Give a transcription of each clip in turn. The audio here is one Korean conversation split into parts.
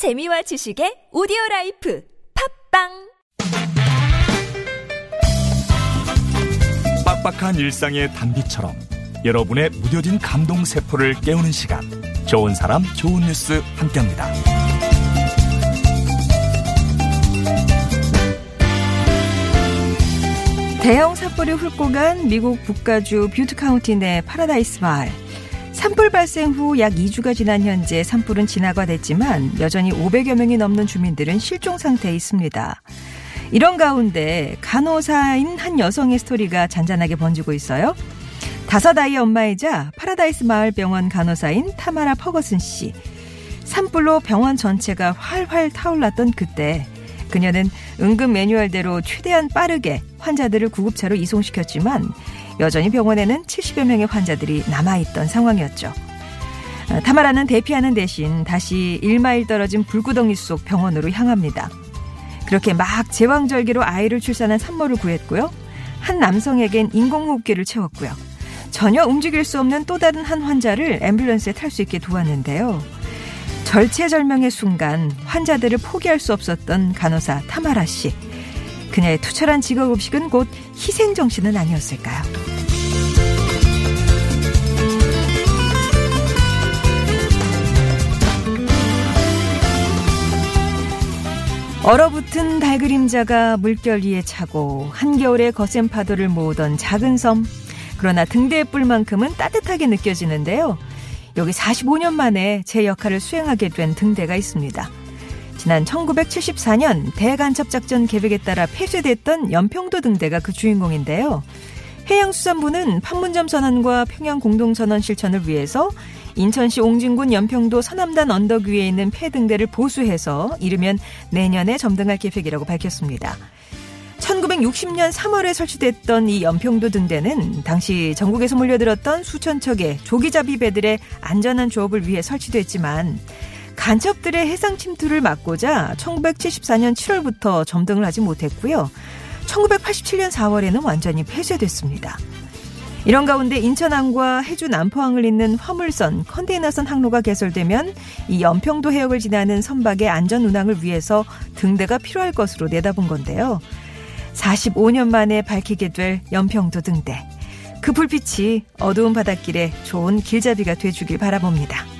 재미와 지식의 오디오 라이프 팟빵 빡빡한 일상의 단비처럼 여러분의 무뎌진 감동 세포를 깨우는 시간 좋은 사람 좋은 뉴스 함께합니다. 대형 산불이 훑고 간 미국 북가주 뷰트 카운티 내 파라다이스 마을. 산불 발생 후 약 2주가 지난 현재 산불은 진화가 됐지만 여전히 500여 명이 넘는 주민들은 실종 상태에 있습니다. 이런 가운데 간호사인 한 여성의 스토리가 잔잔하게 번지고 있어요. 다섯 아이의 엄마이자 파라다이스 마을 병원 간호사인 타마라 퍼거슨 씨. 산불로 병원 전체가 활활 타올랐던 그때 그녀는 응급 매뉴얼대로 최대한 빠르게 환자들을 구급차로 이송시켰지만 여전히 병원에는 70여 명의 환자들이 남아있던 상황이었죠. 아, 타마라는 대피하는 대신 다시 1마일 떨어진 불구덩이 속 병원으로 향합니다. 그렇게 막 제왕절개로 아이를 출산한 산모를 구했고요. 한 남성에겐 인공호흡기를 채웠고요. 전혀 움직일 수 없는 또 다른 한 환자를 앰뷸런스에 탈 수 있게 도왔는데요. 절체절명의 순간 환자들을 포기할 수 없었던 간호사 타마라 씨. 그녀의 투철한 직업 의식은 곧 희생 정신은 아니었을까요? 얼어붙은 달 그림자가 물결 위에 차고 한겨울의 거센 파도를 모으던 작은 섬. 그러나 등대의 뿔만큼은 따뜻하게 느껴지는데요. 여기 45년 만에 제 역할을 수행하게 된 등대가 있습니다. 지난 1974년 대간첩작전 계획에 따라 폐쇄됐던 연평도 등대가 그 주인공인데요. 해양수산부는 판문점 선언과 평양 공동선언 실천을 위해서 인천시 옹진군 연평도 서남단 언덕 위에 있는 폐 등대를 보수해서 이르면 내년에 점등할 계획이라고 밝혔습니다. 1960년 3월에 설치됐던 이 연평도 등대는 당시 전국에서 몰려들었던 수천 척의 조기잡이 배들의 안전한 조업을 위해 설치됐지만 간첩들의 해상 침투를 막고자 1974년 7월부터 점등을 하지 못했고요. 1987년 4월에는 완전히 폐쇄됐습니다. 이런 가운데 인천항과 해주 남포항을 잇는 화물선, 컨테이너선 항로가 개설되면 이 연평도 해역을 지나는 선박의 안전 운항을 위해서 등대가 필요할 것으로 내다본 건데요. 45년 만에 밝히게 될 연평도 등대. 그 불빛이 어두운 바닷길에 좋은 길잡이가 돼주길 바라봅니다.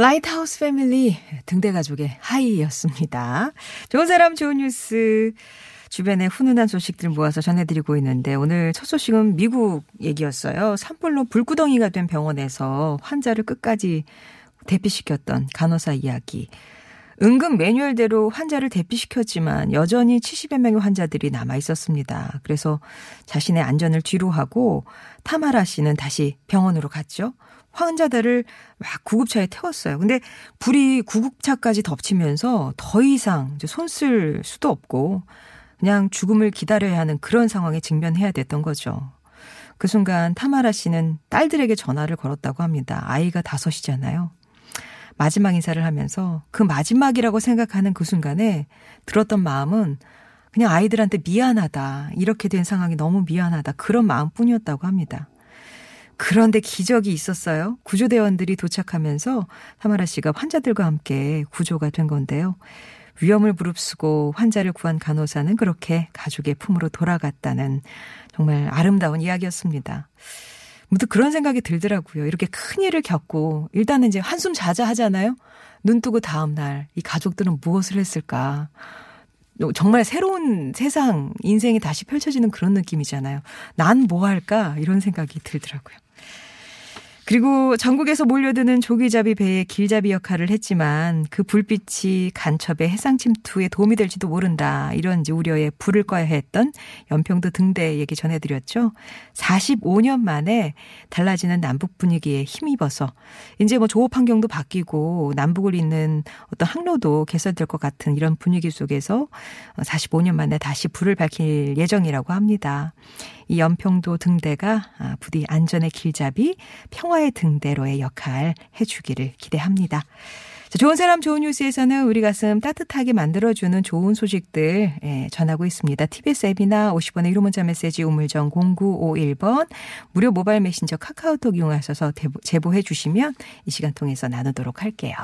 라이트하우스 패밀리 등대 가족의 하이였습니다. 좋은 사람 좋은 뉴스 주변의 훈훈한 소식들 모아서 전해드리고 있는데 오늘 첫 소식은 미국 얘기였어요. 산불로 불구덩이가 된 병원에서 환자를 끝까지 대피시켰던 간호사 이야기. 응급 매뉴얼대로 환자를 대피시켰지만 여전히 70여 명의 환자들이 남아 있었습니다. 그래서 자신의 안전을 뒤로 하고 타마라 씨는 다시 병원으로 갔죠. 환자들을 막 구급차에 태웠어요. 근데 불이 구급차까지 덮치면서 더 이상 손쓸 수도 없고 그냥 죽음을 기다려야 하는 그런 상황에 직면해야 됐던 거죠. 그 순간 타마라 씨는 딸들에게 전화를 걸었다고 합니다. 아이가 다섯이잖아요. 마지막 인사를 하면서 그 마지막이라고 생각하는 그 순간에 들었던 마음은 그냥 아이들한테 미안하다. 이렇게 된 상황이 너무 미안하다. 그런 마음 뿐이었다고 합니다. 그런데 기적이 있었어요. 구조대원들이 도착하면서 타마라 씨가 환자들과 함께 구조가 된 건데요. 위험을 무릅쓰고 환자를 구한 간호사는 그렇게 가족의 품으로 돌아갔다는 정말 아름다운 이야기였습니다. 무튼 그런 생각이 들더라고요. 이렇게 큰 일을 겪고 일단은 이제 한숨 자자 하잖아요. 눈 뜨고 다음 날 이 가족들은 무엇을 했을까? 정말 새로운 세상, 인생이 다시 펼쳐지는 그런 느낌이잖아요. 난 뭐 할까? 이런 생각이 들더라고요. 그리고 전국에서 몰려드는 조기잡이 배의 길잡이 역할을 했지만 그 불빛이 간첩의 해상 침투에 도움이 될지도 모른다. 이런 우려에 불을 꺼야 했던 연평도 등대 얘기 전해드렸죠. 45년 만에 달라지는 남북 분위기에 힘입어서 이제 뭐 조업 환경도 바뀌고 남북을 잇는 어떤 항로도 개설될 것 같은 이런 분위기 속에서 45년 만에 다시 불을 밝힐 예정이라고 합니다. 이 연평도 등대가 아, 부디 안전의 길잡이, 평화의 등대로의 역할 해주기를 기대합니다. 자, 좋은 사람 좋은 뉴스에서는 우리 가슴 따뜻하게 만들어주는 좋은 소식들 예, 전하고 있습니다. TBS 앱이나 50원의 1호 문자 메시지 우물정 0951번 무료 모바일 메신저 카카오톡 이용하셔서 제보해 주시면 이 시간 통해서 나누도록 할게요.